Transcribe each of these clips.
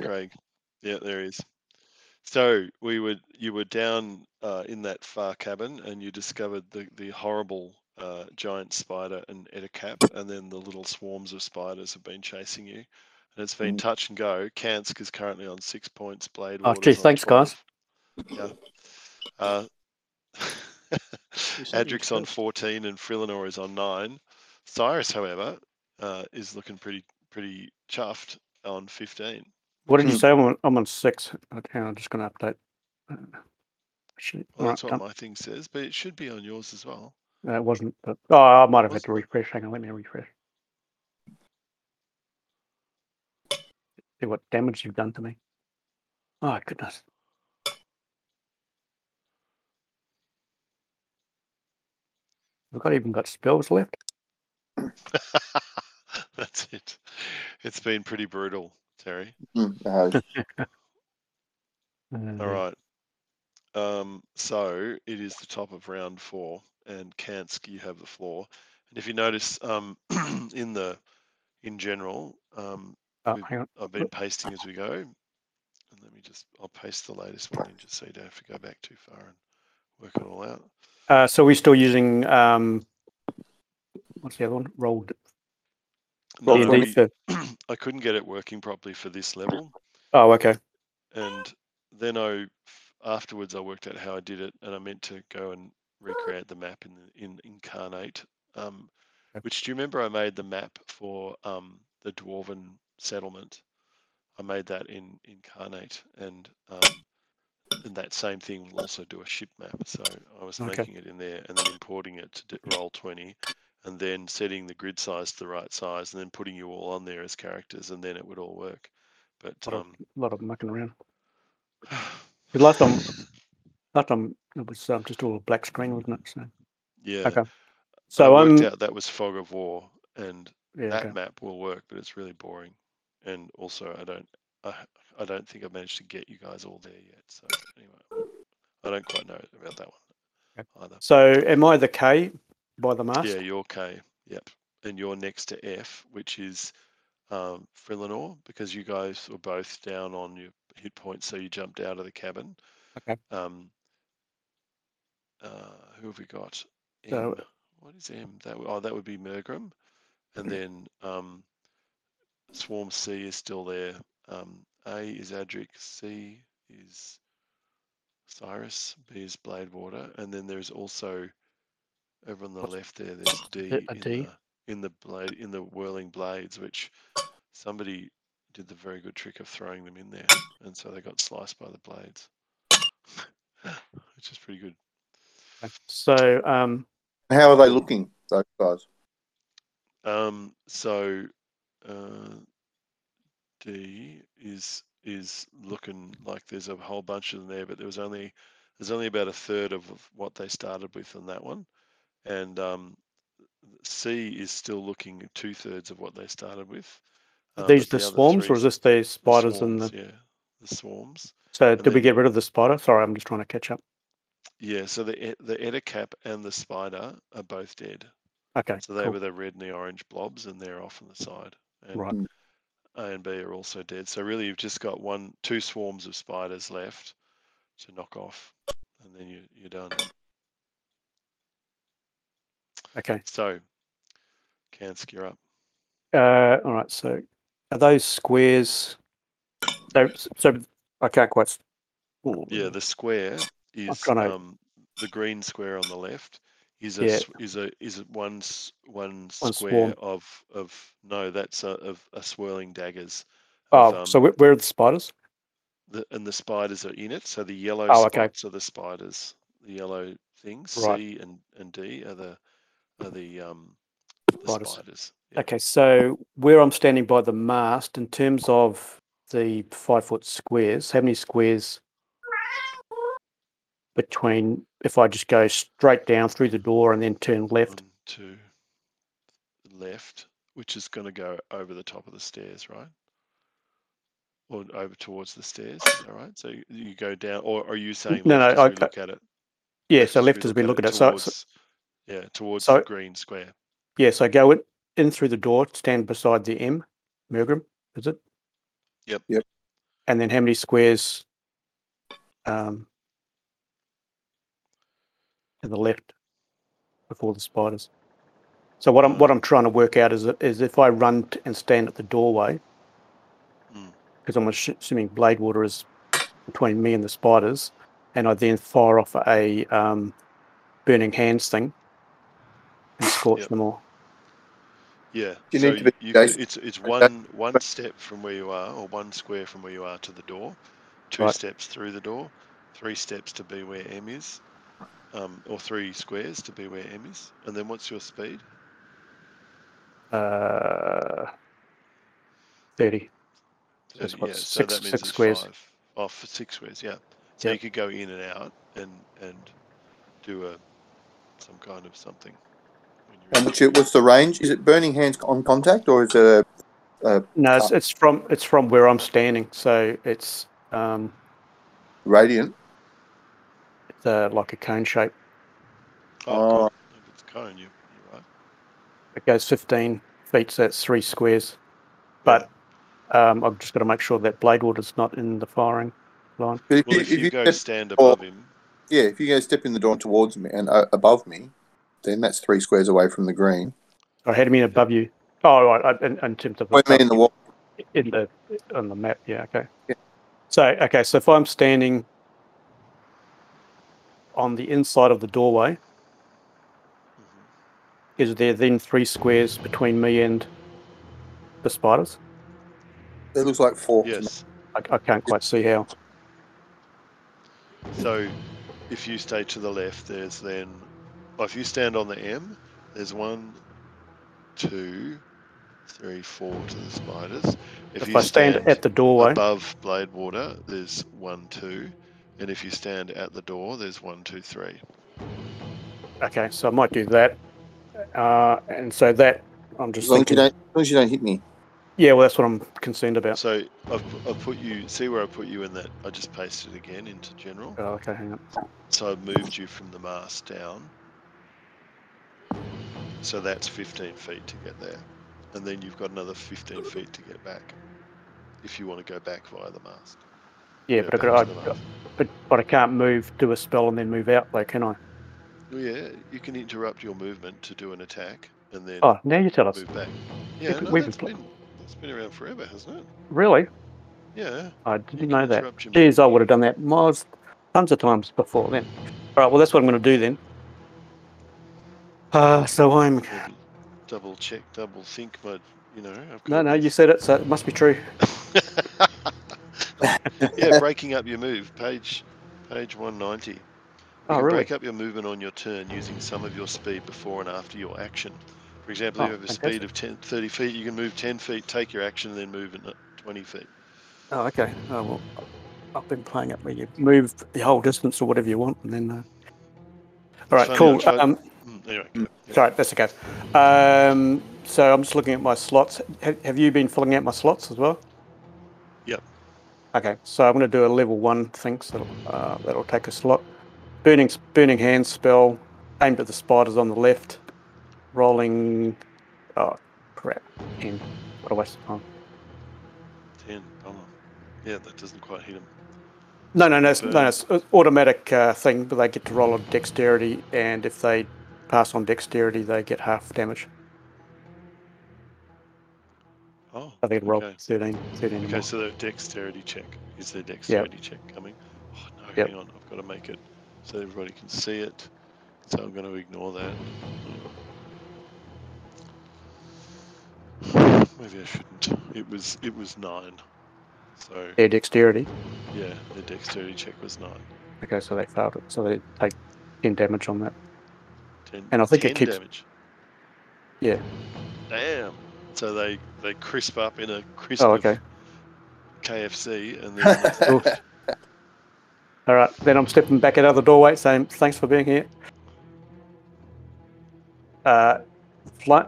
There you go. Craig. Yeah, there he is. So we were you were down uh, in that far cabin and you discovered the the horrible uh, giant spider and Ettercap, and then the little swarms of spiders have been chasing you. And it's been Mm. touch and go. Kansk is currently on six points. Blade. Oh, geez, thanks, guys. Yeah. Uh, Adric's on 14 and Frillinor is on nine. Cyrus, however, uh, is looking pretty pretty chuffed on 15. What did you Hmm. say? I'm on, I'm on six. Okay, I'm just going to update. Uh, Actually, Well, that's what my thing says, but it should be on yours as well. It wasn't. But, oh, I might have had to refresh. Hang on, let me refresh. See what damage you've done to me. Oh goodness. We've got even got spells left. That's it. It's been pretty brutal, Terry. Mm, uh, Uh, All right. Um, so it is the top of round four, and Kansk, you have the floor. And if you notice, um, in the in general, um, oh, we've- hang on. I've been pasting as we go. And let me just, I'll paste the latest one in just so you don't have to go back too far and work it all out. Uh, so we're still using um, what's the other one? Rolled No, Roll no, D&D we- for- I couldn't get it working properly for this level. Oh, okay. and then I afterwards I worked out how I did it, and I meant to go and recreate the map in the, in Inkarnate. Um, Okay. which do you remember? I made the map for um, the dwarven settlement. I made that in Inkarnate, and um, and that same thing will also do a ship map. So I was Okay. making it in there and then importing it to d- roll twenty, and then setting the grid size to the right size, and then putting you all on there as characters, and then it would all work. But lot of, um, lot of mucking around. last time, last time it was um, just all a black screen, wasn't it? So yeah. okay. So I worked I'm out that was Fog of War, and yeah. that Okay. map will work, but it's really boring. And also, I don't, I, I don't think I've managed to get you guys all there yet. So anyway, I don't quite know about that one either. So am I the K by the mast? Yeah, you're K. Yep, and you're next to F, which is um, Frillinor, because you guys were both down on your hit points, so you jumped out of the cabin. Okay. Um, uh, who have we got? So- What is M? That oh, that would be Mergrim, and then um, Swarm C is still there. Um, A is Adric. C is Cyrus. B is Bladewater, and then there's also over on the What's- left there. There's D, a in D? the in the blade in the whirling blades, which somebody did the very good trick of throwing them in there, and so they got sliced by the blades, which is pretty good. So um, how are they looking, those guys? Um, so uh, D is is looking like there's a whole bunch of them there, but there was only there's only about a third of of what they started with on that one, and um, C is still looking at two thirds of what they started with. are uh, these but the swarms, three or is this the the spiders and the? yeah the swarms. So and did we get rid of the spider? Sorry, I'm just trying to catch up. Yeah, so the e- the Ettercap and the spider are both dead. Okay, So they cool. were the red and the orange blobs, and they're off on the side. And right. A and B are also dead. So really, you've just got one, two swarms of spiders left to knock off, and then you you're done. Okay. So, Kansk, you're up. Uh, all right. So are those squares? So, so I can't quite. ooh, Yeah, the square is kinda- um, the green square on the left. Is a Yeah. is a is one one One square swarm. of of no that's a, of a swirling daggers. Oh, of, um, so where, are the spiders? the, and the spiders are in it. So the yellow Oh, okay. are the spiders. The yellow things, Right. C and, and D are the are the um the Spiders. spiders. Yeah. Okay, so where I'm standing by the mast, in terms of the five foot squares, how many squares between if I just go straight down through the door and then turn left? One, two, left, which is going to go over the top of the stairs, right? Or over towards the stairs, all right? So you- you go down, or are you saying no, no, I look at it? Yeah, so left as we look at it. So, yeah, towards so- the green square. yeah, so go in, in through the door, stand beside the M, Mergrim, is it? Yep. Yep. and then how many squares um, to the left before the spiders. So what I'm what I'm trying to work out is is if I run t- and stand at the doorway, Mm. because I'm assuming blade water is between me and the spiders, and I then fire off a um, burning hands thing and scorch Yep. them all. Yeah. You so need to be you it's it's one one step from where you are, or one square from where you are to the door, two Right. steps through the door, three steps to be where M is, um, or three squares to be where M is, and then what's your speed? Uh, Thirty. So Thirty, what, yeah, so six- that means six squares? Five. Oh, for six squares, yeah. So Yep. you could go in and out and and do a some kind of something. When you're And what's, your, what's the range? Is it burning hands on contact or is it a, a No, it's, it's from it's from where I'm standing, so it's um, radiant? it's uh, like a cone shape. Oh, Oh. If it's cone, you, you're right. It goes 15 feet, so that's three squares. But um, I've just got to make sure that blade water's not in the firing line. But if Well, you, if you go step- stand or- above him, yeah, if you go step in the door towards me and uh, above me, then that's three squares away from the green. I had him in above you. Oh, right, I- in, in terms of Point me in the wall. in the on the map. Yeah, okay. Yeah. So okay, so if I'm standing on the inside of the doorway, Mhm. is there then three squares between me and the spiders? It looks like four. yes. I, I can't quite see how. So if you stay to the left, there's then, well, if you stand on the M, there's one, two, three, four to the spiders. If, If, you I stand, at the doorway, above blade water, there's one, two. And if you stand at the door, there's one, two, three. okay, so I might do that. Uh, and so that I'm just As just long as, you don't, as long as you don't hit me. Yeah, well, that's what I'm concerned about. So I've, I've put you, see where I put you in that? I just pasted it again into general. Oh, okay, hang on. So I've moved you from the mast down. So that's 15 feet to get there. And then you've got another 15 feet to get back. If you want to go back via the mast. Yeah, Go but I, back the I, mast. but but I can't move, do a spell, and then move out, though, can I? Well, yeah, you can interrupt your movement to do an attack and then Oh, now you tell us. move back. Yeah, no, we've that's been been, that's been around forever, hasn't it? Really? Yeah. I didn't know that. Geez, I would have done that miles, tons of times before then. All right, well, that's what I'm going to do then. Uh, so I'm. Double check, double think, but you know. I've No, got no, this. you said it, so it must be true. yeah, breaking up your move, page page 190. You Oh, really? break up your movement on your turn using some of your speed before and after your action. For example, if Oh, you have a speed of 10, 30 feet, you can move 10 feet, take your action, and then move at 20 feet. Oh, okay. Oh, well, I've been playing it where you move the whole distance or whatever you want, and then. Uh... All right, Funny, cool. Um, anyway, Mm. yeah. sorry, that's okay. Um, so I'm just looking at my slots. Have, have you been filling out my slots as well? Yep. Okay, so I'm going to do a level one thing, so uh, that'll take a slot. Burning, burning hand spell aimed at the spiders on the left. Rolling. Oh, crap. And what a waste of time. 10, bummer. Yeah, that doesn't quite hit him. No, no, no, it's, no, it's an automatic uh, thing, but they get to roll on dexterity, and if they pass on dexterity, they get half damage. Oh, I think it roll Okay. 13, 13 okay, more. so the dexterity check. Is there dexterity check coming? Oh, no, Yep. hang on. I've got to make it so everybody can see it. So I'm going to ignore that. Maybe I shouldn't. It was it was nine. So Their dexterity. yeah, the dexterity check was nine. Okay, so they failed it. So they take 10 damage on that. And I think it 10 keeps- damage. Yeah. Damn. So they they crisp up in a crisp Oh, okay. KFC and then All right, then I'm stepping back out of the doorway saying thanks for being here. Uh,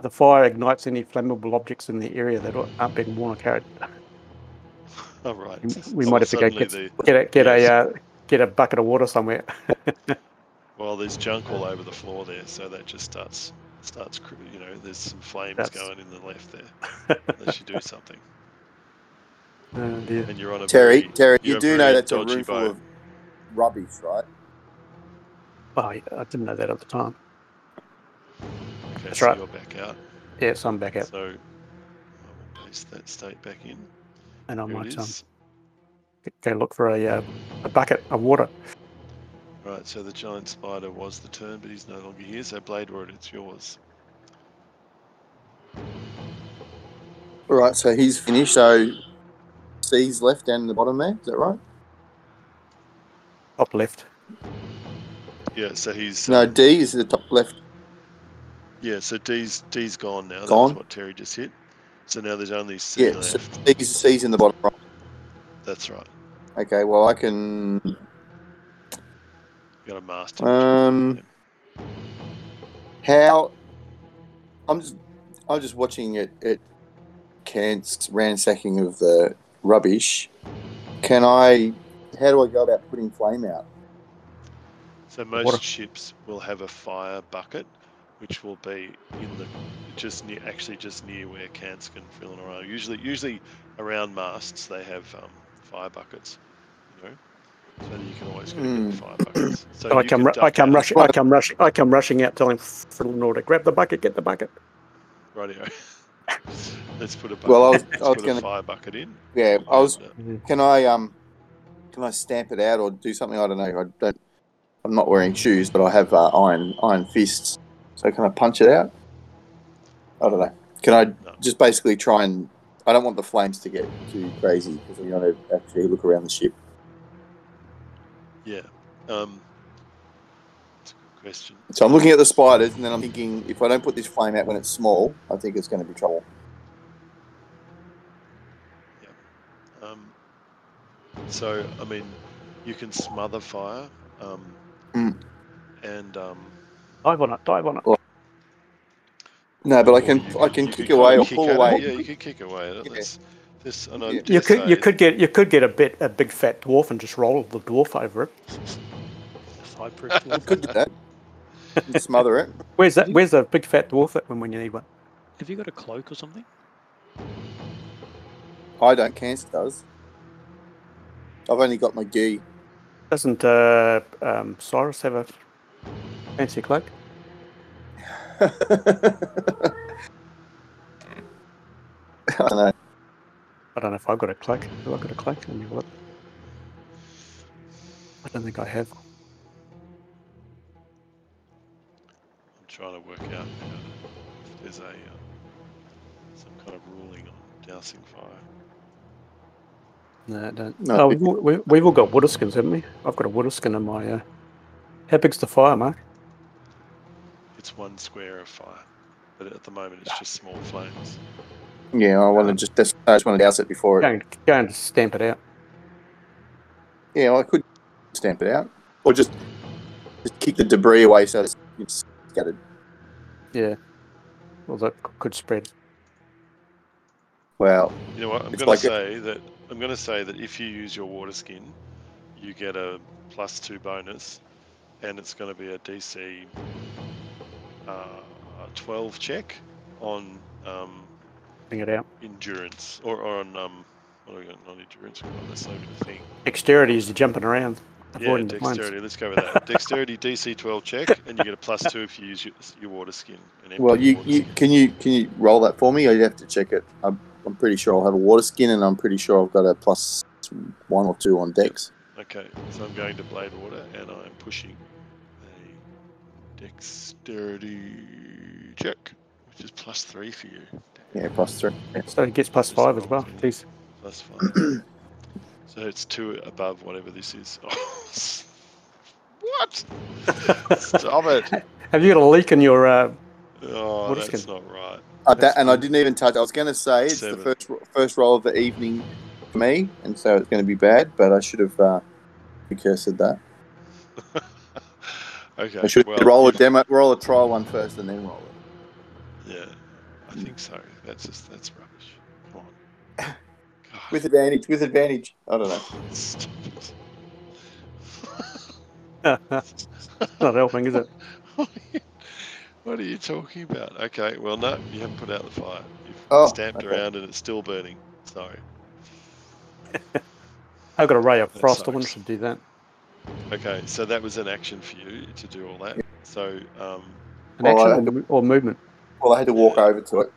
the fire ignites any flammable objects in the area that aren't being worn or carried. all right. We So might have to go get, the- get a get a uh, get a bucket of water somewhere. Well, there's junk all over the floor there, so that just starts starts. You know, there's some flames That's- going in the left there. Unless you do something. Oh and you're on a Terry, very- Terry, you're you do know that's a dodgy room full of rubbish, right? Oh, I didn't know that at the time. Okay, That's so right. You're back out. Yeah, so I'm back out, So I will paste that state back in. and I There it might um, go look for a uh, a bucket of water. Right, so the giant spider was the turn, but he's no longer here. So Blade Ward, it's yours. All right, so he's finished. So C's left down in the bottom there. Is that right? Top left. Yeah, so he's No, um, D is the top left. yeah, so D's D's gone now. Gone? That's what Terry just hit. So now there's only C Yeah, so left. C's, C's in the bottom right. That's right. Okay, well I can. You got a master. Um, How? I'm just, I'm just watching it. It Kant's ransacking of the rubbish. Can I? How do I go about putting flame out? So most Water. ships will have a fire bucket, which will be in the just near, actually just near where cans can fill and around. Usually, usually around masts they have um, fire buckets, you know, so you can always go get the fire buckets. So I come, can ru- I come out. rushing, I come rushing, I come rushing out, telling Fiddle to grab the bucket, get the bucket. Rightio. Let's put a bucket. Well, I was- let's I was put gonna- a fire bucket in. Yeah, I was. and, Can I um? Can I stamp it out or do something? I don't know. I don't. I'm not wearing shoes, but I have uh, iron iron fists. So can I punch it out? I don't know. Can I No. just basically try and? I don't want the flames to get too crazy because we want to actually look around the ship. Yeah. Um, that's a good question. So I'm looking at the spiders, and then I'm thinking, if I don't put this flame out when it's small, I think it's going to be trouble. Um, so, I mean, you can smother fire, um, Mm. and um, Dive on it, dive on it. No, but I or can I can you kick away or kick pull away. Yeah, you can kick away. Yeah. That's this. And You- You could, you could get, you could get a bit, a big fat dwarf and just roll the dwarf over it. Fireproof I dwarf. could do that. And smother it. Where's that? Where's the big fat dwarf at when, when you need one? Have you got a cloak or something? I don't. Cancer does. I've only got my gi. Doesn't uh, um, Cyrus have a fancy cloak? I don't know. I don't know if I've got a cloak. Have I got a cloak? Let me look. I don't think I have. I'm trying to work out how to, if there's a um, some kind of ruling on dousing fire. No, I don't. No, oh, we've, all- we, we've all got water skins, haven't we? I've got a water skin in my. Uh... How big's the fire, Mark? It's one square of fire, but at the moment it's just small flames. Yeah, I want to just. That's, I just want to douse it before it. Go and, go and stamp it out. Yeah, I could stamp it out, or just just kick the debris away so it's, it's scattered. Yeah. Well, that could spread. Well You know what? I'm going like to a- say that I'm going to say that if you use your water skin, you get a plus two bonus, and it's going to be a DC uh, 12 check on um, Bring it out. endurance or, or on um, what do we got? Not endurance. God, that's so good thing. Dexterity is the jumping around, Yeah, avoiding the flames. dexterity. Let's go with that. dexterity DC 12 check, and you get a plus two if you use your, your water skin. An well, you, you skin. can you can you roll that for me, or you have to check it. I'm, I'm pretty sure I'll have a water skin, and I'm pretty sure I've got a plus one or two on dex. Okay, so I'm going to blade water, and I'm pushing a dexterity check, which is plus three for you. Yeah, plus three. So it gets plus five as well. Jeez. Plus five. so it's two above whatever this is. what? Stop it! Have you got a leak in your? Uh, Oh, that's good? not right. Uh, that, and I didn't even touch. I was going to say it's Seven. the first first roll of the evening for me, and so it's going to be bad. But I should have uh, precursed that. okay. I should well, roll a demo, roll a trial one first, and then roll it. Yeah, I think so. That's just that's rubbish. Come on. God. With advantage, with advantage. I don't know. Stop not helping, is it? what are you talking about? Okay, well, no, you haven't put out the fire. You've Oh, stamped okay. around and it's still burning. Sorry. I've got a ray of That frost. I wanted sucks. to do that. Okay, so that was an action for you to do all that. So um, An action had or, or movement. Well, I had to walk over to it.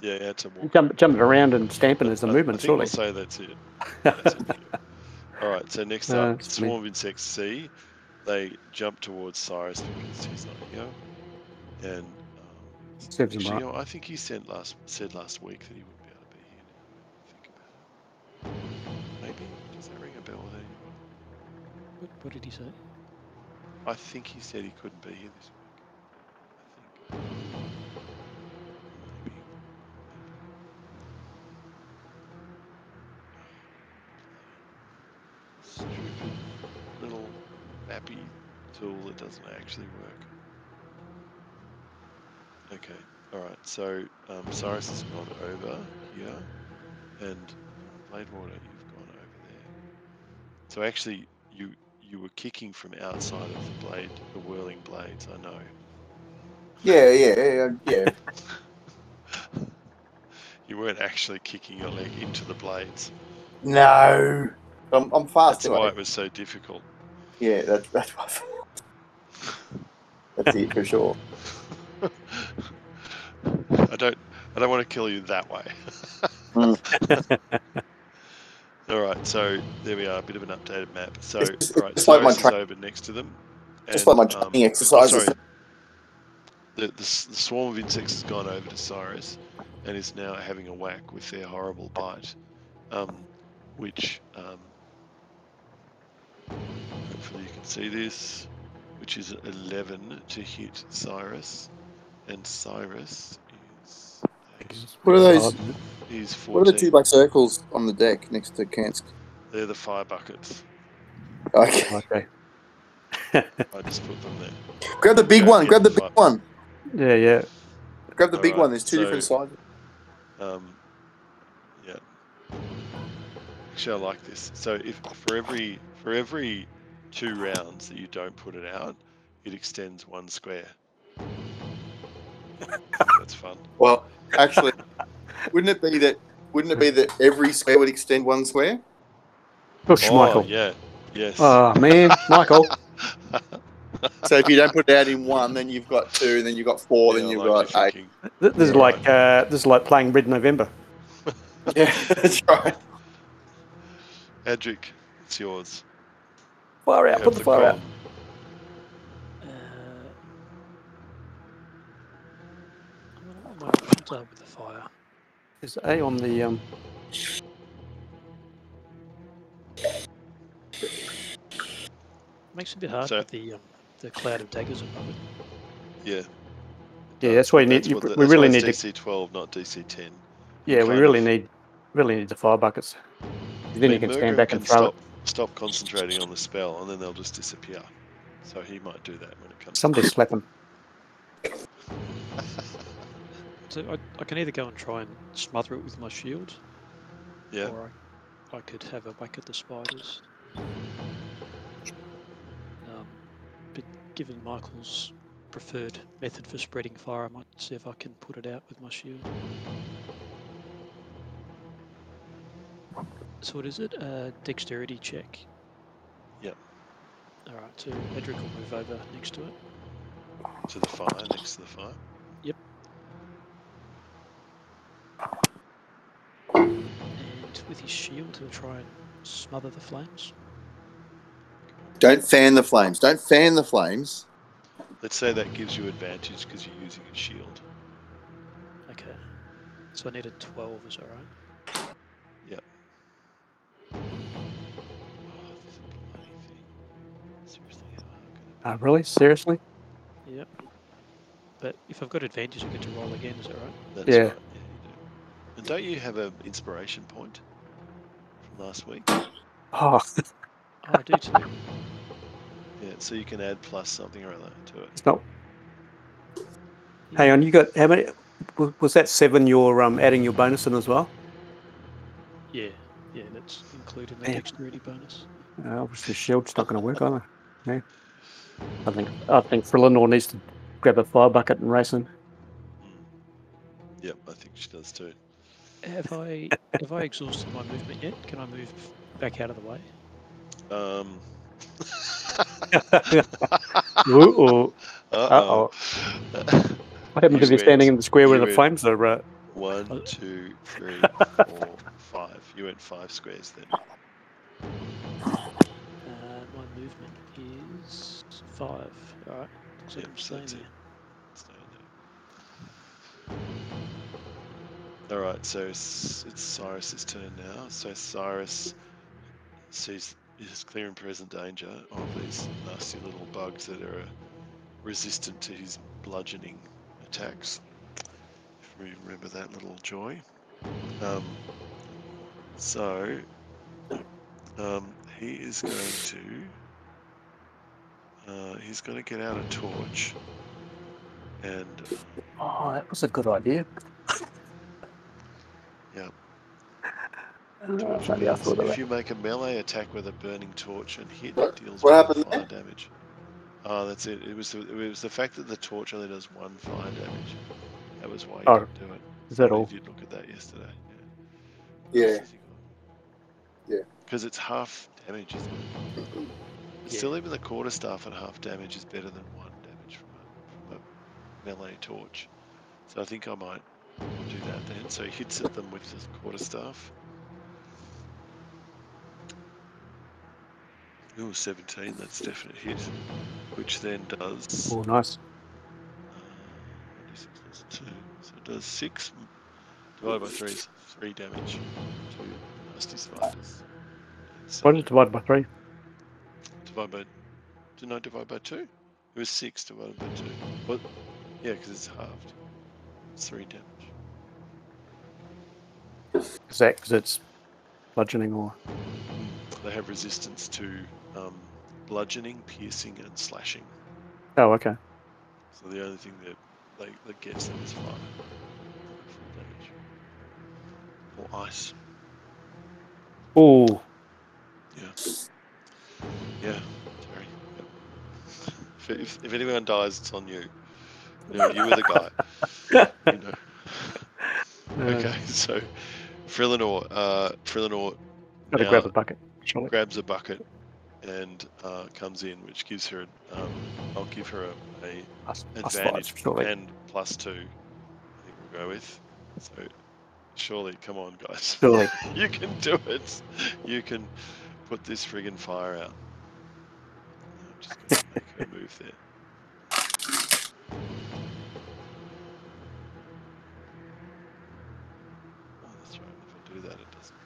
yeah, you had to walk. Jump, jumping around and stamping is a I- movement, I think surely. we'll say that's it. That's it. All right. So next No, up, it's me. Swarm of Insects C. They jump towards Cyrus because he's not here, and um, Serves him actually, right. you know, I think he said last said last week that he wouldn't be able to be here. Now. Think about it. Maybe does that ring a bell with anyone? What, what did he say? I think he said he couldn't be here this week. I think. Stupid little mappy tool that doesn't actually work. Okay, alright, so um, Cyrus has gone over here, and Bladewater, you've gone over there. So actually, you you were kicking from outside of the blade, the whirling blades. I know. Yeah, yeah, yeah, yeah. You weren't actually kicking your leg into the blades. No, I'm, I'm fast. That's why it was so difficult. Yeah, that's that's what I thought. That's it for sure. I don't. I don't want to kill you that way. Mm. all right, so there we are. A bit of an updated map. So, It's- all right, it's like my Cyrus is tra- over next to them. Just like my um, training exercises. sorry. the, the, the swarm of insects has gone over to Cyrus and is now having a whack with their horrible bite, um, which um, hopefully you can see this, which is 11 to hit Cyrus, and Cyrus is What are those? is 14. What are the two black circles on the deck next to Kansk? They're the fire buckets. Okay, Okay. I just put them there. grab the big Okay, one. Grab the big fuck. one. Yeah, yeah. Grab the big Alright, one. There's two so- different sizes. Um, yeah. Actually, I like this. So if for every for every two rounds that you don't put it out, it extends one square. That's fun. Well, actually, wouldn't it be that? Wouldn't it be that every square would extend one square? Push, oh, Michael. yeah. Yes. Oh, man. Michael. So if you don't put it out in one, then you've got two, and then you've got four, Yeah, then you've like got eight. thinking. This is Yeah. like uh, this is like playing Red November. Yeah, that's right. Adric, it's yours. Fire out. have Put the fire out. com. Uh, what are my options with the fire? Is A on the um. Makes it a bit hard So- with the um, the cloud of daggers above it. Yeah. Yeah, that's why you need. That's You, what the- we that's really why need it's to. DC 12, not DC 10. Yeah, we kind really of- need. Really need the fire buckets. Then you I mean, can stand back can and throw stop, it. stop concentrating on the spell, and then they'll just disappear. So he might do that when it comes. Somebody slap him. So I, I can either go and try and smother it with my shield, Yeah. or I, I could have a whack at the spiders. Um, but given Michael's preferred method for spreading fire, I might see if I can put it out with my shield. So what is it? Uh, dexterity check. Yep. All right. So Adric will move over next to it. To the fire, next to the fire. Yep. And with his shield, he'll try and smother the flames. Don't fan the flames. Don't fan the flames. Let's say that gives you advantage because you're using a shield. Okay. So I need a 12, is that right? Uh, really? Seriously? Yep. But if I've got advantage, I get to roll again, is that right? That's Yeah. right. Yeah, you do. And don't you have an inspiration point from last week? Oh, Oh, I do too. Yeah, so you can add plus something or other to it. it's not. Hang on, you got how many? wa- Was that seven? You're um adding your bonus in as well. Yeah, yeah, that's included in the Man. dexterity bonus. Uh, obviously, the shield's not going to work either. No. I think I think Frillinor needs to grab a fire bucket and race in. Mm. Yep, I think she does too. have I have I exhausted my movement yet? Can I move back out of the way? Um. Ooh, Uh-oh. what happens if You you're standing in the square where the went- flames are? Uh, One, two, three, four, five. You went five squares then. Movement is five. All right. Looks like Yep, I'm so staying there. Stay there. All right, so it's, it's Cyrus's turn now. So Cyrus sees his clear and present danger of these nasty little bugs that are resistant to his bludgeoning attacks. If we remember that little joy. Um, so um, he is going to uh, he's going to get out a torch and oh, that was a good idea. Yeah. Uh, maybe I thought of if that. you make a melee attack with a burning torch and hit, it deals what one happened fire damage. Oh, that's it. It was the, it was the fact that the torch only does one fire damage. That was why you Oh, didn't do it. Is that I all? did look at that yesterday. Yeah. Yeah. Because it's half damage, isn't it? Yeah. Still, even the quarter staff at half damage is better than one damage from a, from a melee torch. So I think I might do that then. So he hits at them with the quarter staff. Ooh, 17, that's a definite hit. Which then does. Oh, nice. Uh, 1d6 plus 2. So it does 6 divided by 3 is 3 damage to nasty spiders. So What is divided by three? Divide by. Didn't I divide by 2? It was 6 divided by 2. What? Yeah, because it's halved. It's 3 damage. Is that because it's bludgeoning or? Mm, They have resistance to um, bludgeoning, piercing, and slashing. Oh, okay. So the only thing that they, that gets them is fire. Damage. Or ice. Oh, Yeah. Yeah, Terry. If, if, if anyone dies, it's on you. You, know, you were the guy. You know. Okay, so Frillinor, uh, Frillinor Got to now grab a bucket. Surely. grabs a bucket and uh, comes in, which gives her. Um, I'll give her a, a Plus, plus five, advantage and plus two. I think we'll go with. So surely, come on, guys. Surely. you can do it. You can put this friggin' fire out. Just gonna move there. Oh, that's right. If I do that, it doesn't.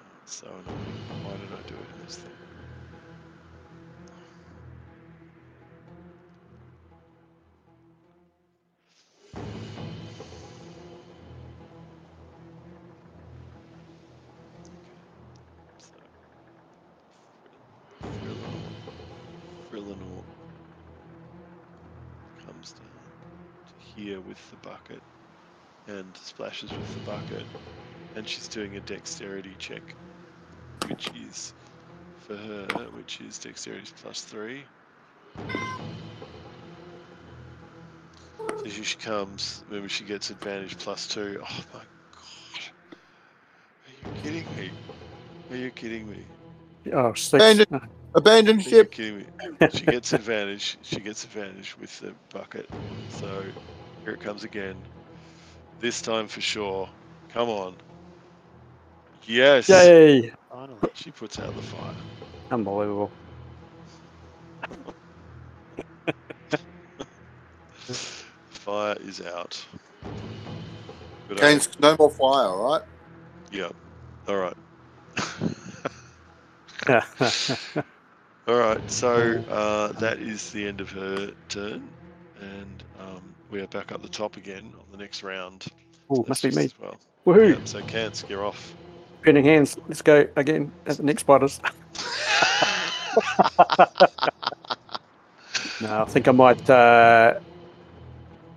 Oh, it's so annoying. Why did I do it in this thing? Here with the bucket and splashes with the bucket, and she's doing a dexterity check, which is for her, which is dexterity plus three. So she comes, maybe she gets advantage plus two. Oh my god. Are you kidding me? Are you kidding me? Oh, six. Bandit. Uh, Abandon Are you ship. kidding me? She gets advantage. She gets advantage with the bucket. So here it comes again. This time for sure. Come on. Yes. Yay! Finally. She puts out the fire. Unbelievable. Fire is out. Good Kane's no more fire, all right? Yeah. All right. All right. So uh, that is the end of her turn, and we are back up the top again on the next round. oh, must be me. Well, Woohoo! yeah, so Kansk, you're off. Burning hands. Let's go again at the next spiders. No, I think I might. Uh,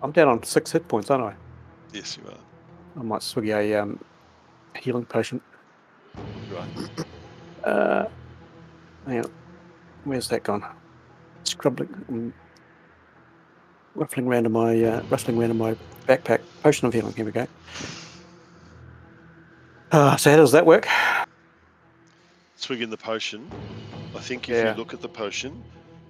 I'm down on six hit points, aren't I? yes, you are. I might swig a um, healing potion. Right. Uh, hang on. Where's that gone? Scrubbing. Ruffling around in my uh, rustling around in my backpack. Potion of healing. Here we go. Uh, so how does that work? Swigging the potion. I think if Yeah. you look at the potion,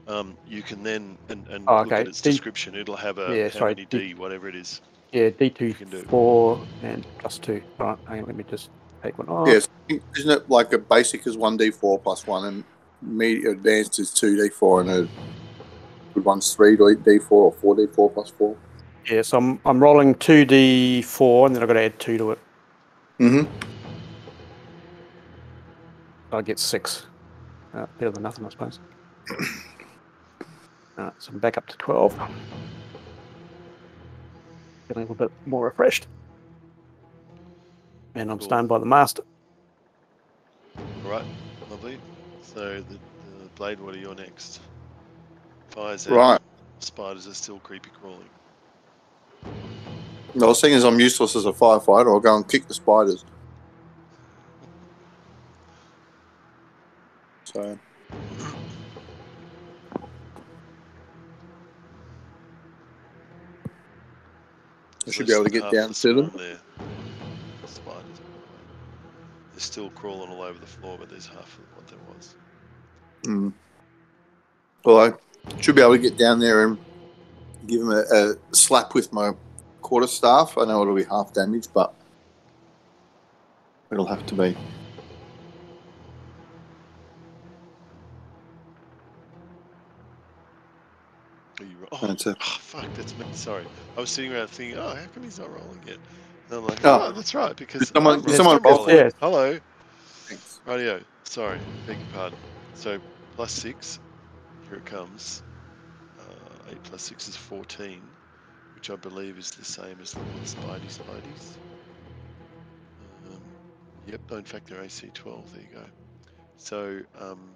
um, you can then and, and Oh, look at its D- description. It'll have a Yeah, how sorry, many D- D, whatever it is. Yeah, D2 can do. four and plus two. Right, hang on, let me just take one off. Yes, isn't it like a basic is one d four plus one, and me advanced is two d four, and a good one's three d four or four d four plus four. Yeah, so I'm, I'm rolling 2d4 and then I've got to add 2 to it. Mm-hmm. I get 6. Uh, better than nothing, I suppose. Alright, so I'm back up to 12. Feeling a little bit more refreshed. And I'm Cool. stunned by the master. All right, lovely. So the, the blade water, you're next. Fires out. Right. Spiders are still creepy crawling. No, seeing as I'm useless as a firefighter, I'll go and kick the spiders. So. I should be able to get down to them. There. Spiders. They're still crawling all over the floor, but there's half of what there was. Mm. Well, I should be able to get down there and give him a, a slap with my quarter staff. I know it'll be half damage, but it'll have to be. Are you ro- oh, That's it. oh, fuck, that's me. Sorry. I was sitting around thinking, oh, how come he's not rolling yet? And I'm like, Oh. oh, that's right, because someone- I'm, someone rolling. Yeah. Hello. Thanks. Radio. Sorry. Beg your pardon. So plus six. Here it comes. Uh, eight plus six is fourteen, which I believe is the same as the little Spidey Spideys. Um, yep. No, in fact, they're AC twelve. There you go. So, um,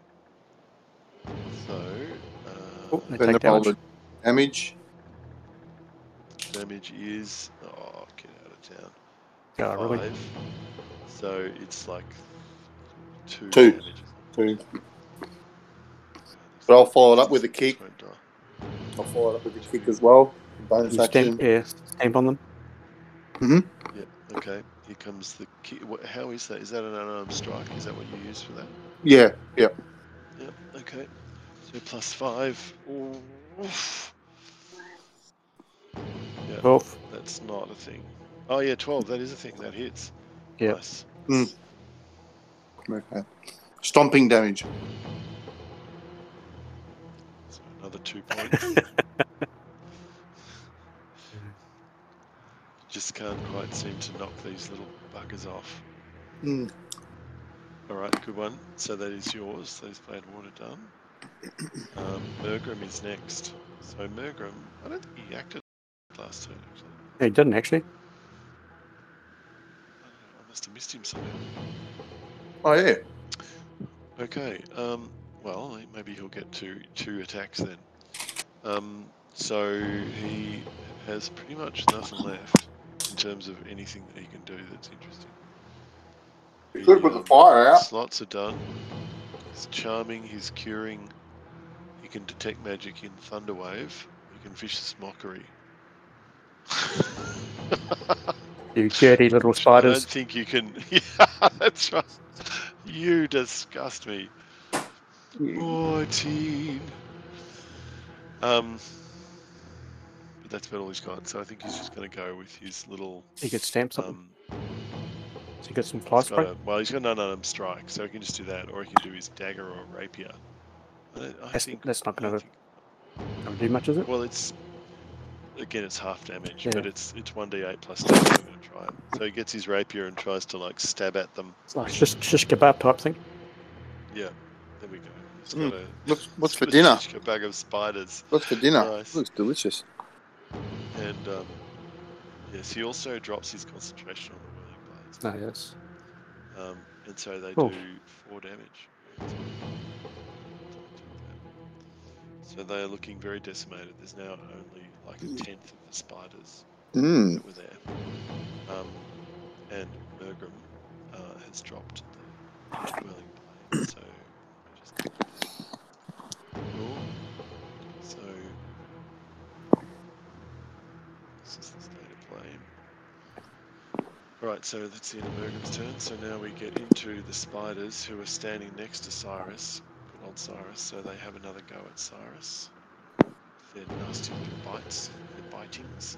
so uh, Oh, Then take the damage. damage. damage is oh, get out of town. Oh, really? Five. So it's like two. Two. Damages. Two. But I'll follow it up with a kick. I'll follow it up with a kick as well. Bonus You action. stamp, yeah, stamp on them. Mm-hmm. Yep. Okay. Here comes the key. What, how is that? Is that an unarmed strike? Is that what you use for that? Yeah, yeah. Yep. Okay. So plus five. Oof. Yeah, 12. that's not a thing. Oh yeah, twelve. That is a thing. That hits. Yep. Nice. Mm. Okay. Stomping damage. So another two points. Just can't quite seem to knock these little buggers off. Mm. All right, good one. So that is yours. Those blade water done. Um, Mergrim is next. So Mergrim, I don't think he acted last turn actually. He didn't actually. I, I must have missed him somehow. Oh, yeah. Okay. Um, well, maybe he'll get two two attacks then. Um, so he has pretty much nothing left in terms of anything that he can do that's interesting. You could put the fire out. Slots are done. He's charming. He's curing. He can detect magic in Thunderwave. He can vicious mockery. You dirty little spiders. I don't think you can. Yeah, that's right. You disgust me. 14. Um, but that's about all he's got. So I think he's just going to go with his little. He could stamp something. Um, So he got some fly spray. a, well, he's got an unarmed strike, so he can just do that, or he can do his dagger or rapier. I, I That's- think that's not gonna- Don't do much, is it? Well, it's again, it's half damage, Yeah. but it's it's one d8 plus two. I'm going to try it. So he gets his rapier and tries to like stab at them. It's like shish, shish kebab type thing. Yeah, there we go. He's Mm. got a What's, what's for dinner? A bag of spiders, What's for dinner? Nice. Looks delicious. and um, yes, he also drops his concentration on the whirling blades, No, yes. um, and so they Cool. do four damage. So they are looking very decimated. There's now only like a tenth of the spiders Mm. that were there. Um, and Mergrim uh, has dropped the whirling blade. So, let me just cool. So, this is the state of play. Right, so that's the end of Mergrim's turn. So now we get into the spiders who are standing next to Cyrus. Good old Cyrus. So they have another go at Cyrus. They're nasty little bites, their bitings.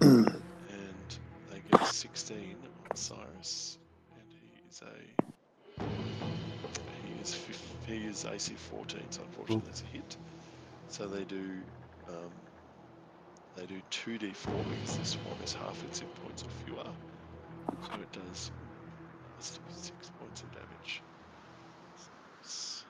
and they get 16 on Cyrus. And he is a. He is, he is AC 14, so unfortunately that's a hit. So they do. Um, they do 2d4 because this one is half its hit points or fewer. So it does has to be six points of damage. Six.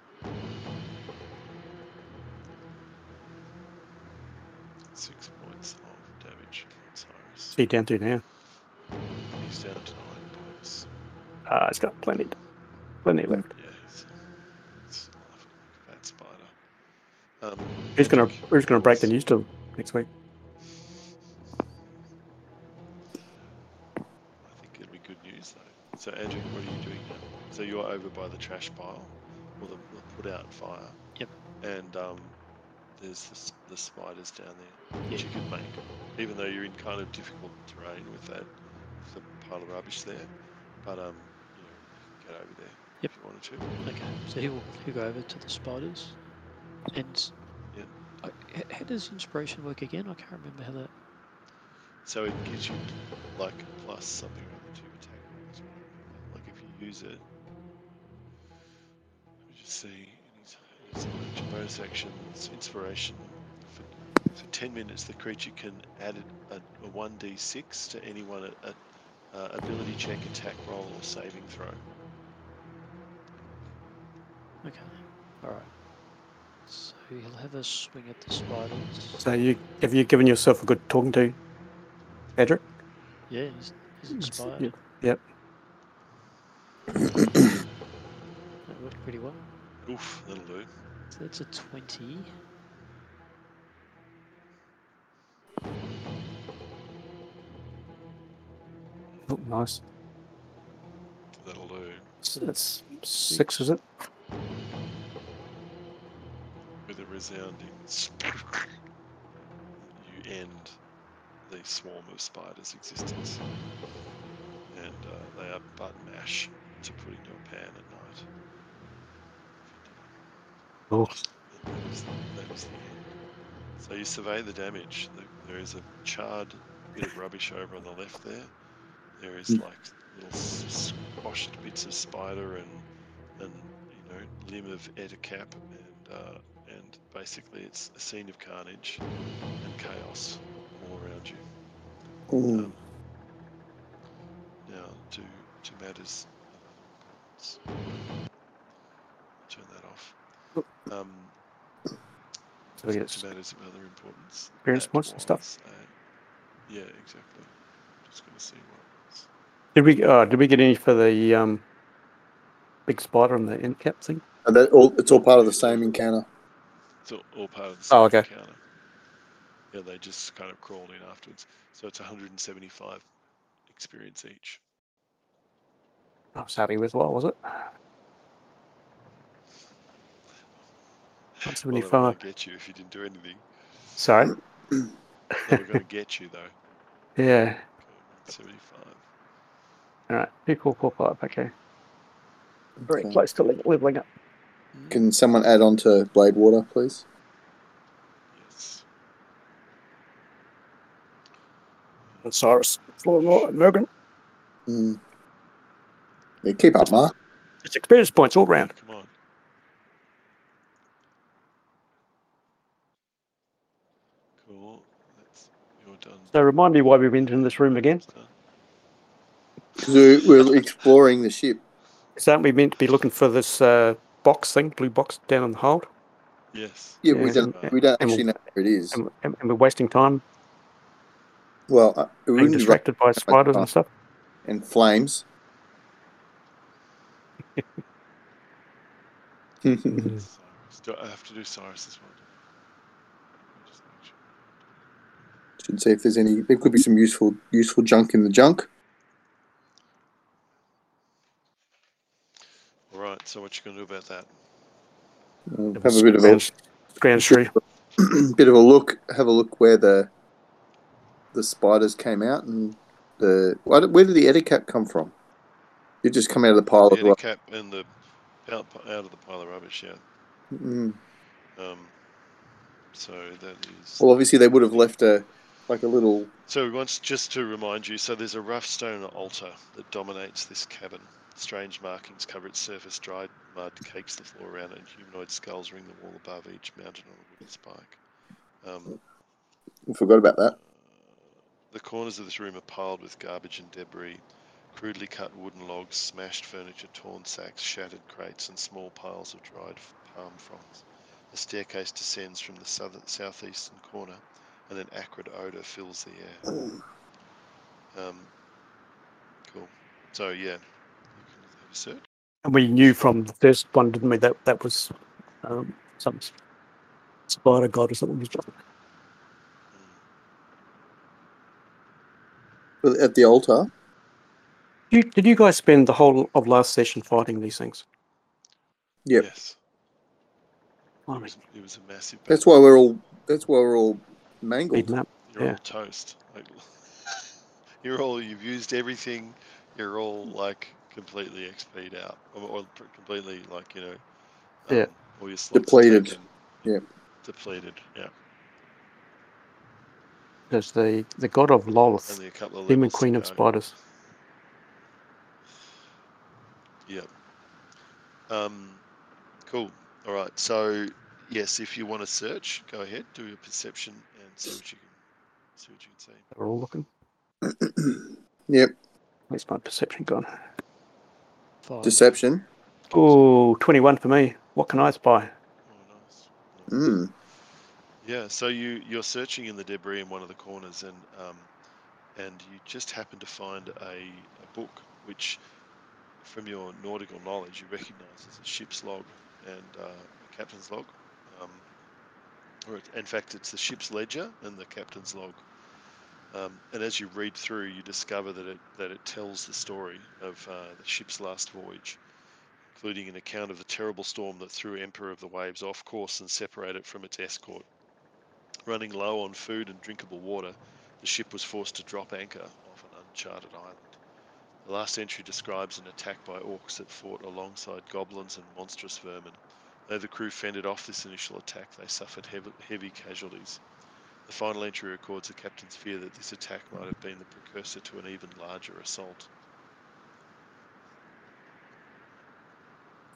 Six points of damage on Cyrus. See down to now. He's down to nine points. Uh, it's got plenty, plenty left. Yeah, he's, he's laughing like a fat spider. Um, gonna Hendrik, Who's gonna break the news to them next week? I think it'll be good news though. So Andrew, what are you doing now? So you're over by the trash pile, or the, the put out fire. Yep. And um, there's the, the spiders down there, Yeah. which you can make, even though you're in kind of difficult terrain with that, with the pile of rubbish there. But um, you know, you can get over there Yep. if you wanted to. Okay, so he'll he'll go over to the spiders, and Yeah. I, h- how does inspiration work again? I can't remember how that. So it gives you like plus something or other to attack rolls. Like if you use it, let me just see. In his, in action- bonus actions, inspiration. For, for 10 minutes, the creature can add a, a 1d6 to any one a, a, uh, ability check, attack roll, or saving throw. Okay, all right. So he'll have a swing at the spiders. So you have you given yourself a good talking to, Adric? Yeah, he's, he's It's- inspired. yeah, Yep. That worked pretty well. Oof, that'll do. So that's a twenty. Oh, nice. That'll do. So that's six, is it? Resounding you end the swarm of spiders' existence. And uh, they are but mash to put into a pan at night. Oh, that is, that end. So you survey the damage. There is a charred bit of rubbish over on the left there. There is Mm. like little squashed bits of spider and and you know limb of ettercap and uh, and basically it's a scene of carnage and chaos all around you. Ooh. Um, now to to matters of other. Turn that off. Um, so we get to matters of other importance. Experience points and stuff? was a- yeah, exactly. Just going to see what. Did we? Uh, did we get any for the um, big spider and the ettercap thing? And that all, it's all part of the same encounter. It's all, all part of the Oh, same okay. encounter. Yeah, they just kind of crawled in afterwards. So it's 175 experience each. I was happy with what was it? One Well, they were gonna get you if you didn't do anything. Sorry. They were going to get you though. Yeah. 75. All right. Two, four, four, five. Okay. Very Okay. close to le- leveling up. Can someone add on to Blade Water, please? Yes. Cyrus, Floor, and Mergen. Mm. Yeah, keep up, Mark. It's experience points all round. Come on. Cool. That's you're done. So remind me why we went in this room again. Because we're, we're exploring the ship. Is aren't we meant to be looking for this uh, box thing, blue box down in the hold? Yes. Yeah, we don't we don't And actually we'll- know where it is. And, and, and we're wasting time Well, uh, we being distracted by spiders and stuff. and flames. Do I have to do Cyrus as well? do I? Let me just make sure. Should see if there's any. There could be some useful useful junk in the junk. Right. So what you gonna do about that? Uh, have a bit of a Grand, grand tree. bit of a look. Have a look where the the spiders came out and the why did- where did the ettercap come from? It just come out of the pile The of rock. cap and the out, out of the pile of rubbish, yeah. Mm. Um, so that is. Well, obviously they would have left a like a little. So once, just to remind you, so there's a rough stone altar that dominates this cabin. Strange markings cover its surface, dried mud cakes the floor around it, and humanoid skulls ring the wall above each, mounted on a wooden spike. Um, I forgot about that. the corners of this room are piled with garbage and debris, crudely cut wooden logs, smashed furniture, torn sacks, shattered crates, and small piles of dried palm fronds. A staircase descends from the southern, southeastern corner, and an acrid odour fills the air. Um, cool. So yeah, you can have a search. And we knew from the first one, didn't we, that that was um, some spider god or something. was But At the altar. You, did you guys spend the whole of last session fighting these things? Yep. Yes. I It mean, was, it was a massive. That's why we're all. That's why we're all mangled. up. You're yeah. all toast. Like, you're all. You've used everything. You're all like completely XP'd out, or, or completely like you know. Yeah. um, All your slots are Depleted. Yeah. Depleted. Yeah. There's the, the god of Lolith, Only a couple of demon queen of spiders. Yep. Um, cool. All right. So yes, if you want to search, go ahead, do your perception, and see what you can see what you can see. They're all looking. Yep. Where's my perception gone? Five. Deception. Oh, 21 for me. What can I spy? Oh, nice. Mm. Yeah, so you you're searching in the debris in one of the corners, and um, and you just happen to find a, a book which, from your nautical knowledge, you recognise as a ship's log and uh, a captain's log. Um, or it- in fact, it's the ship's ledger and the captain's log. Um, and as you read through, you discover that it that it tells the story of uh, the ship's last voyage, including an account of the terrible storm that threw Emperor of the Waves off course and separated it from its escort. Running low on food and drinkable water, the ship was forced to drop anchor off an uncharted island. The last entry describes an attack by orcs that fought alongside goblins and monstrous vermin. Though the crew fended off this initial attack, they suffered heavy, heavy casualties. The final entry records the captain's fear that this attack might have been the precursor to an even larger assault.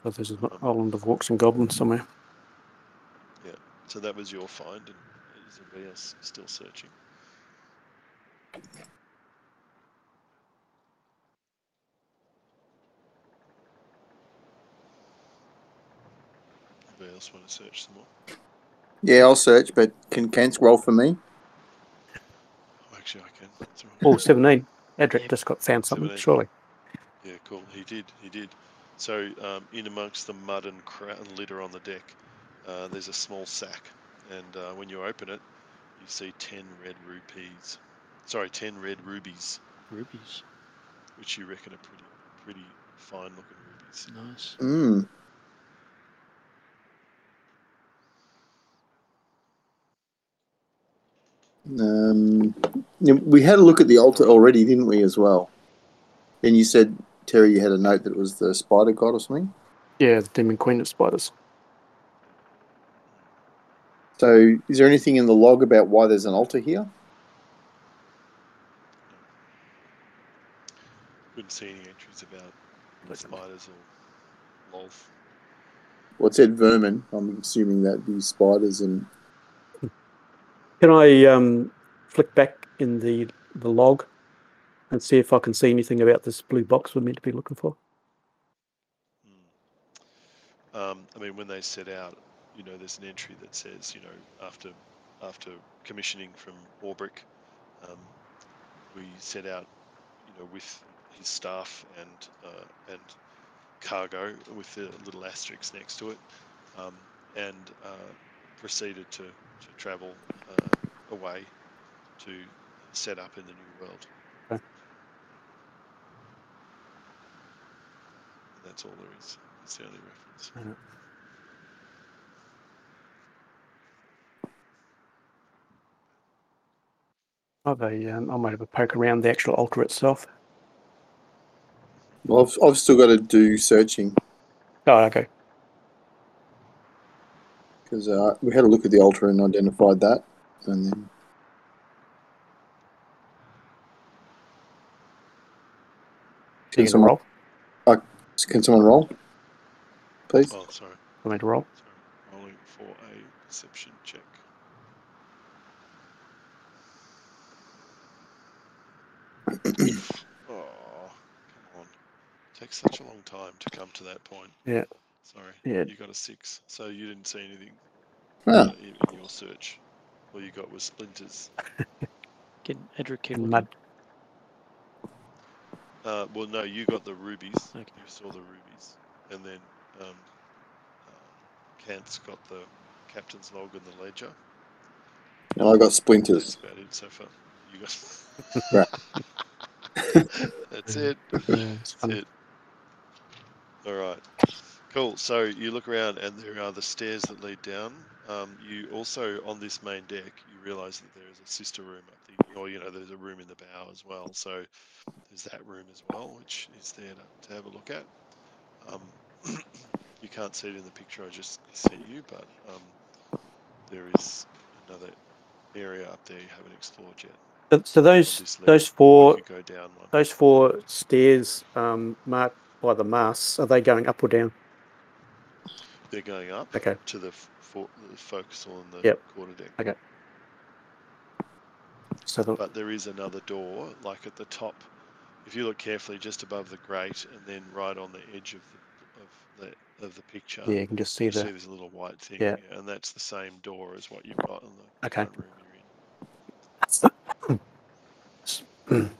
So there's an um, island of orcs and goblins somewhere. Yeah, so that was your find, and is everybody else still searching? Anybody else want to search some more? Yeah, I'll search, but can Kent roll for me? Oh, actually, I can. That's Oh, 17. Adric just got found something, 17. surely. Yeah, cool. He did. He did. So, um, in amongst the mud and, cra- and litter on the deck, uh, there's a small sack, and uh, when you open it, you see ten red rupees. Sorry, ten red rubies, Rubies. which you reckon are pretty, pretty fine-looking rubies. Nice. Mm. Um, yeah, we had a look at the altar already, didn't we, as well? And you said, Terry, you had a note that it was the spider god or something? Yeah, the demon queen of spiders. So, is there anything in the log about why there's an altar here? Couldn't see any entries about spiders or Lolth. Well, it said vermin. I'm assuming that'd be spiders and. Can I um, flick back in the, the log and see if I can see anything about this blue box we're meant to be looking for? Hmm. Um, I mean, when they set out, you know, there's an entry that says, you know, after after commissioning from Warbrick, um, we set out, you know, with his staff and uh, and cargo with the little asterisk next to it, um, and uh, proceeded to, to travel uh, away to set up in the new world. Okay. That's all there is. That's the only reference. I've a, um, I might have a poke around the actual altar itself. Well, I've, I've still got to do searching Oh, okay. Because uh, we had a look at the altar and identified that, and then can can someone roll. can someone roll, please? Oh, sorry. Want me to roll? Sorry. Rolling for a perception check. Oh, come on. takes such a long time to come to that point. Yeah. Sorry. Yeah. You got a six, so you didn't see anything uh, in, in your search. All you got was splinters. Can Adric keep And looking? mud. Uh, well, no, you got the rubies. Okay. You saw the rubies, and then um, uh, Kant's got the captain's log and the ledger. and I got That's splinters. about it so far. You got. That's it. That's it. All right. Cool. So you look around, and there are the stairs that lead down. Um, you also, on this main deck, you realise that there is a sister room up the, or you know, there's a room in the bow as well. So there's that room as well, which is there to, to have a look at. Um, you can't see it in the picture I just sent you, but um, there is another area up there you haven't explored yet. So, so those those four go down those four stairs um, marked by the masts are they going up or down? They're going up Okay. to the, f- for, the forecastle and the Yep. quarter deck. Okay. So the, But there is another door, like at the top. If you look carefully, just above the grate, and then right on the edge of the of the of the picture, yeah, you can just see you the see this little white thing, Yeah. and that's the same door as what you've got in the Okay. room you're in.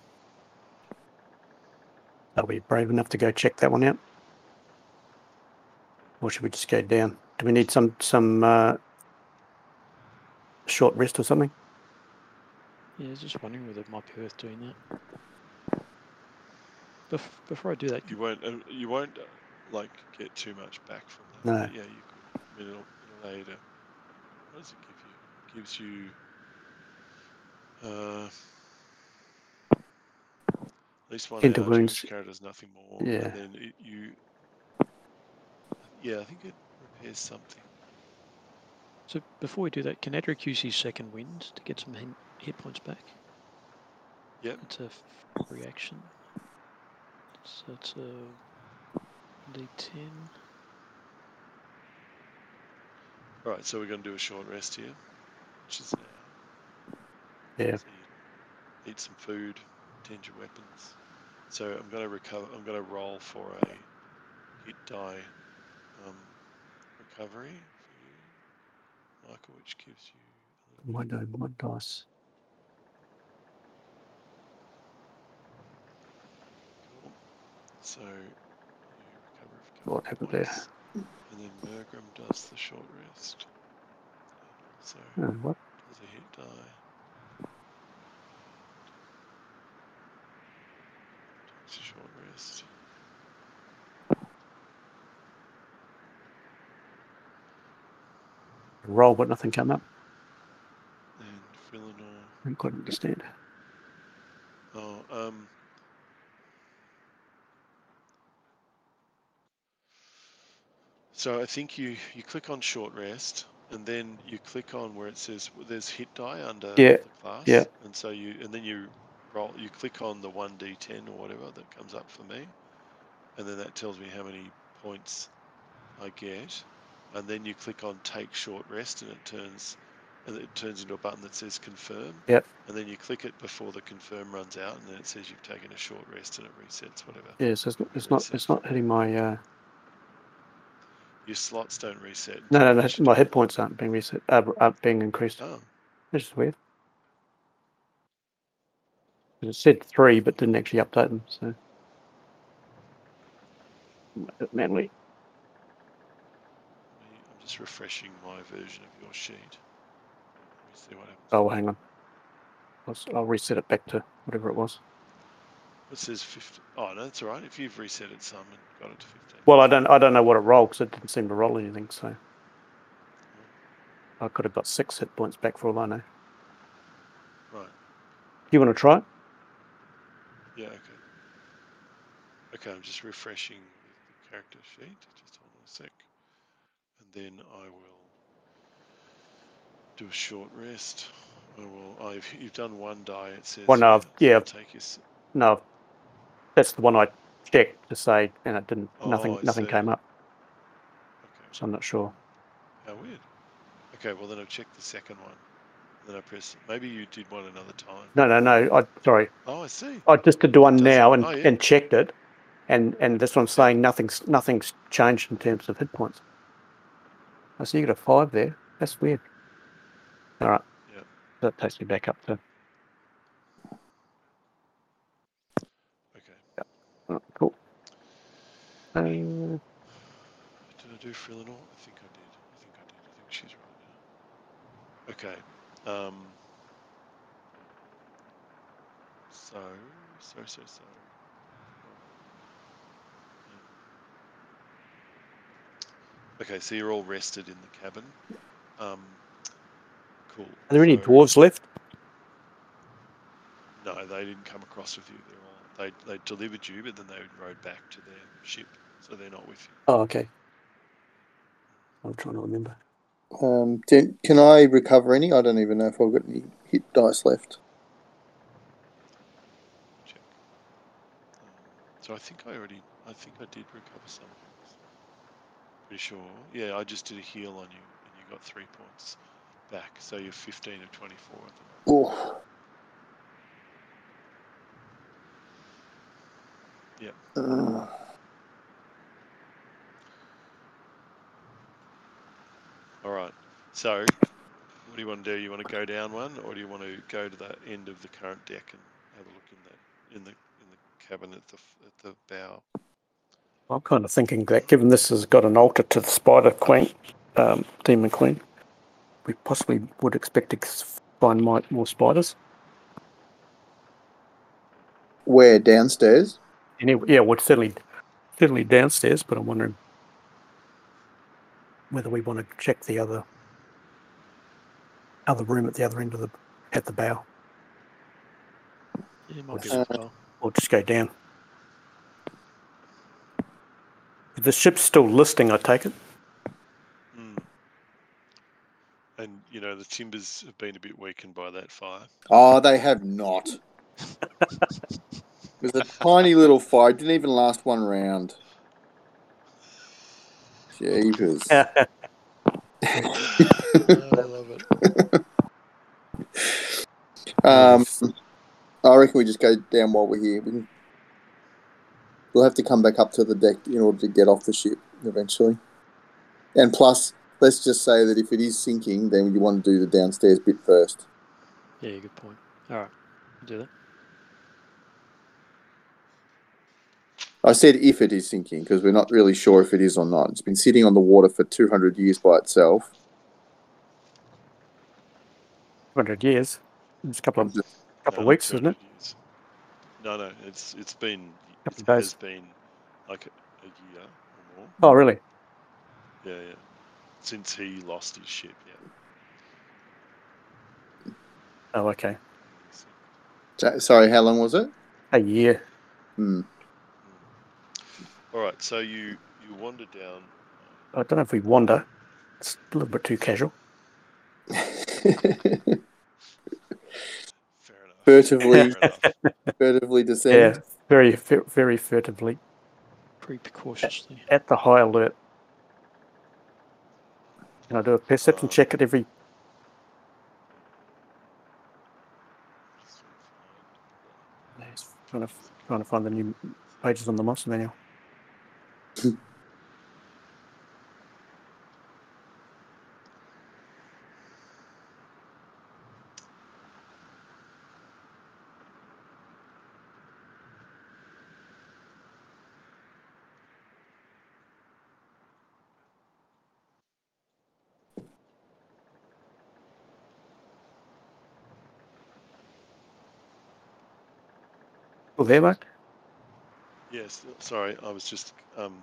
Are we brave enough to go check that one out? Or should we just go down? Do we need some some uh, short rest or something? Yeah, I was just wondering whether it might be worth doing that. Bef- before I do that, You won't uh, you won't uh, like get too much back from that. No. but yeah, you could. I mean, it'll, it'll allow you. What does it give you? It gives you. Uh, at least one Into hour, wounds. character does nothing more. Yeah. And then it, you. Yeah, I think it repairs something. so before we do that, can Adric use his second wind to get some hit points back? Yep. It's a f- reaction. So it's a D10. All right, so we're going to do a short rest here, which is now. Yeah. So eat some food, tend your weapons. So I'm going to recover. I'm going to roll for a hit die um, recovery for you, Michael, which gives you. One, die- one dice. Cool. So you recover What happened there? And then Mergrim does the short rest. So Oh, what? does a hit die. Takes a short rest. Roll, but nothing come up. And. I don't quite understand. Oh, um. So I think you you click on short rest, and then you click on where it says there's hit die under Yeah, the class. yeah. And so you and then you roll. You click on the one d10 or whatever that comes up for me, and then that tells me how many points I get. And then you click on take short rest, and it turns and it turns into a button that says confirm. Yep. And then you click it before the confirm runs out, and then it says you've taken a short rest, and it resets whatever. Yeah, so it's not it's not, it's not hitting my uh, Your slots don't reset. no no no my hit points aren't being reset uh, aren't being increased. Oh, Which is weird. It said three, but didn't actually update them. So manually. Just refreshing my version of your sheet. Let me see what happens. Oh, hang on. I'll, reset it back to whatever it was. It says 50. Oh, no, that's all right. If you've reset it some and got it to 15. Well, I don't I don't know what it rolled because it didn't seem to roll anything. So I could have got six hit points back for all I know. Right. you want to try it? Yeah, okay. Okay, I'm just refreshing the character sheet. Just hold on a sec. And then I will do a short rest. I will. Oh, you've, you've done one die, it says. Well, no, I've- yeah. I'll take your. s- No, that's the one I checked to say, and it didn't. Oh, nothing, Oh, I nothing see. came up. Okay. So I'm not sure. How weird. Okay, well then I've checked the second one. Then I press. Maybe you did one another time. No, no, no. I sorry. Oh, I see. I just did one now and, Oh, yeah. and checked it, and and that's what I'm saying. Nothing's nothing's changed in terms of hit points. I see you got a five there. That's weird. All right. Yeah. That takes me back up to. Okay. right, cool. Uh, Did I do Frillinor? I think I did. I think I did. I think she's right now. Okay. Um. So, so, so, so. Okay, so you're all rested in the cabin. Um, cool. are there any So- dwarves left? No, they didn't come across with you. They're all they they delivered you, but then they rode back to their ship, so they're not with you. Oh, okay. I'm trying to remember. Um, do, can I recover any? I don't even know if I've got any hit dice left. Check. Um, so I think I already, I think I did recover some things. Pretty sure. Yeah, I just did a heal on you, and you got three points back. So you're 15 of 24 at the moment. Oh. Yep. Uh, All right. So, what do you want to do? You want to go down one, or do you want to go to the end of the current deck and have a look in the in the in the cabin at the at the bow? I'm kind of thinking that given this has got an altar to the Spider Queen, um, Demon Queen, we possibly would expect to find mi- more spiders. where downstairs? Anyway, yeah, well, certainly, certainly downstairs, but I'm wondering whether we want to check the other other room at the other end of the at the bow, Yeah, might be Uh, worthwhile. or just go down. The ship's still listing, I take it. Hmm. And you know the timbers have been a bit weakened by that fire. Oh, they have not. It was a tiny little fire. It didn't even last one round. Jeepers. I love it. Um, I reckon we just go down while we're here. We can, we'll have to come back up to the deck in order to get off the ship eventually. And plus, let's just say that if it is sinking, then you want to do the downstairs bit first. Yeah, good point. All right, do that. I said if it is sinking because we're not really sure if it is or not. It's been sitting on the water for 200 years by itself. 200 years. It's a couple of I'm couple of weeks, isn't it? years. No, no, it's it's been Couple it of has been like a, a year or more. Oh, really? Yeah, yeah. Since he lost his ship, yeah. Oh, okay. Sorry, how long was it? A year. Hmm. All right, so you you wander down. I don't know if we wander. It's a little bit too casual. Fair enough. Furtively. Fair enough. Furtively Yeah, descend. Very, fe- very furtively Pretty precautiously. at the high alert. Can I do a perception Um, check at every? Trying to trying to find the new pages on the monster manual. there, mate? Yes, sorry, I was just um,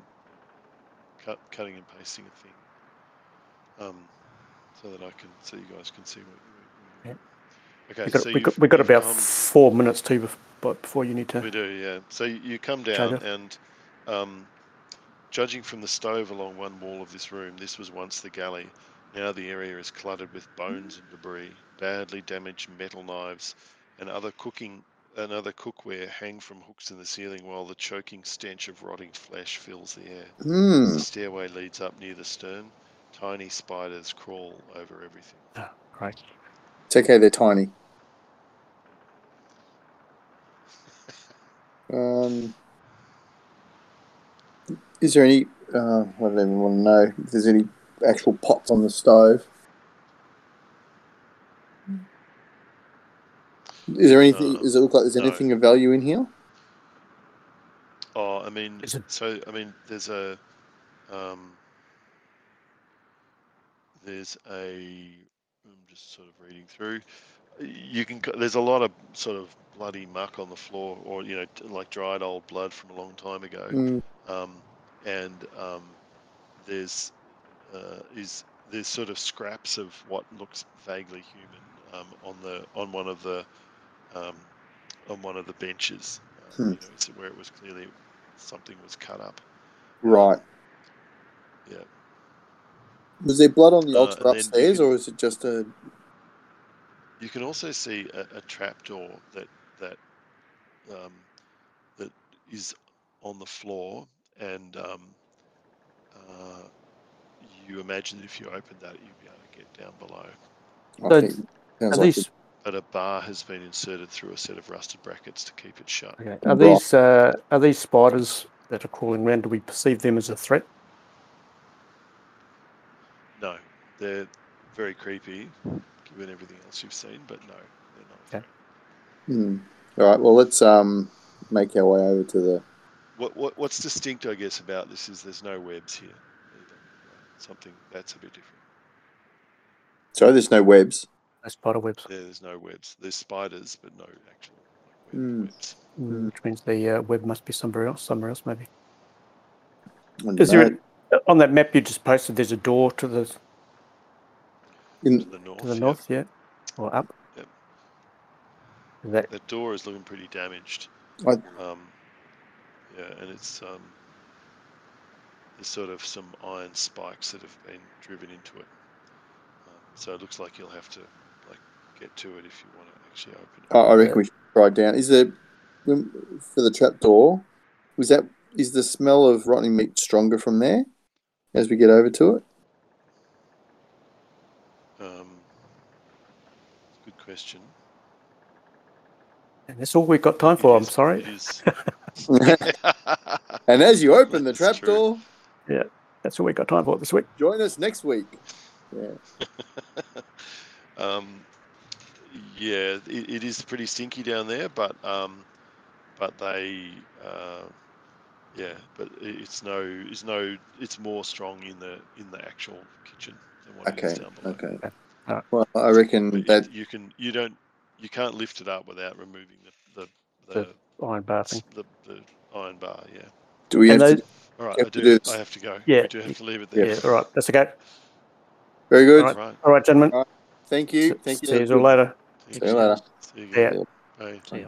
cut, cutting and pasting a thing, um, so that I can, so you guys can see what. what, Yep. Okay, we got, so we got, we got about come- four minutes too bef- before you need to. We do, yeah. So you come down, and um, judging from the stove along one wall of this room, this was once the galley. Now the area is cluttered with bones and debris, badly damaged metal knives, and other cooking and other cookware hang from hooks in the ceiling, while the choking stench of rotting flesh fills the air. Hmm. The stairway leads up near the stern. Tiny spiders crawl over everything. Ah, great. It's okay, they're tiny. Um, is there any? Uh, I don't even want to know if there's any actual pots on the stove. Is there anything? Uh, does it look like there's no. anything of value in here? Oh, I mean, it- so I mean, there's a, um, there's a. I'm just sort of reading through. You can. There's a lot of sort of bloody muck on the floor, or you know, like dried old blood from a long time ago. Mm, Um, and um, there's uh, is there's sort of scraps of what looks vaguely human um, on the on one of the um, on one of the benches. Uh, Hmm. You know, it's where it was clearly something was cut up. right. Yeah. Was there blood on the Uh, altar and then you upstairs, can- or is it just a? You can also see a, a trapdoor that that um, that is on the floor, and um, uh, you imagine that if you opened that, you'd be able to get down below. I So, think sounds Are like these But a bar has been inserted through a set of rusted brackets to keep it shut. okay, are these uh, are these spiders that are crawling around? Do we perceive them as a threat? No, they're very creepy, given everything else you've seen. But no, they're not. Okay. Hmm. All right. Well, let's um make our way over to the. What, what what's distinct, I guess, about this is there's no webs here. Either. Something that's a bit different. So there's no webs. No spider webs, Yeah, there's no webs. There's spiders, but no actual like, web, Hmm. webs. mm, which means the uh, web must be somewhere else. Somewhere else, maybe. I Is don't there a, on that map you just posted? There's a door to the In, To the north. to the north, yeah, or up. Yep. Is that That door is looking pretty damaged. I- Um, yeah, and it's um, there's sort of some iron spikes that have been driven into it. Um, so it looks like you'll have to like get to it if you want to actually open it. I I reckon we should try down. Is there for the trap door? Was that is the smell of rotting meat stronger from there as we get over to it? Um, good question. and that's all we've got time It for. I'm is- sorry. It is. and as you open the trap true. door, yeah, That's all we've got time for this week. join us next week. Yeah. um, yeah, it, it is pretty stinky down there, but um, but they, uh, yeah, but it's no, it's no, it's more strong in the in the actual kitchen than what it is down below. Okay. Alright. Well, I reckon But that you, you can, you don't, you can't lift it up without removing the the the, Iron bar thing. the, the iron bar. Yeah. do we have And to, All right, You I have to do. do. I have to go. Yeah. I do have to leave it there. Yeah. All right. That's okay. very good. All right, all right gentlemen. Thank you. S- Thank you. See you all later. Thank See you later. See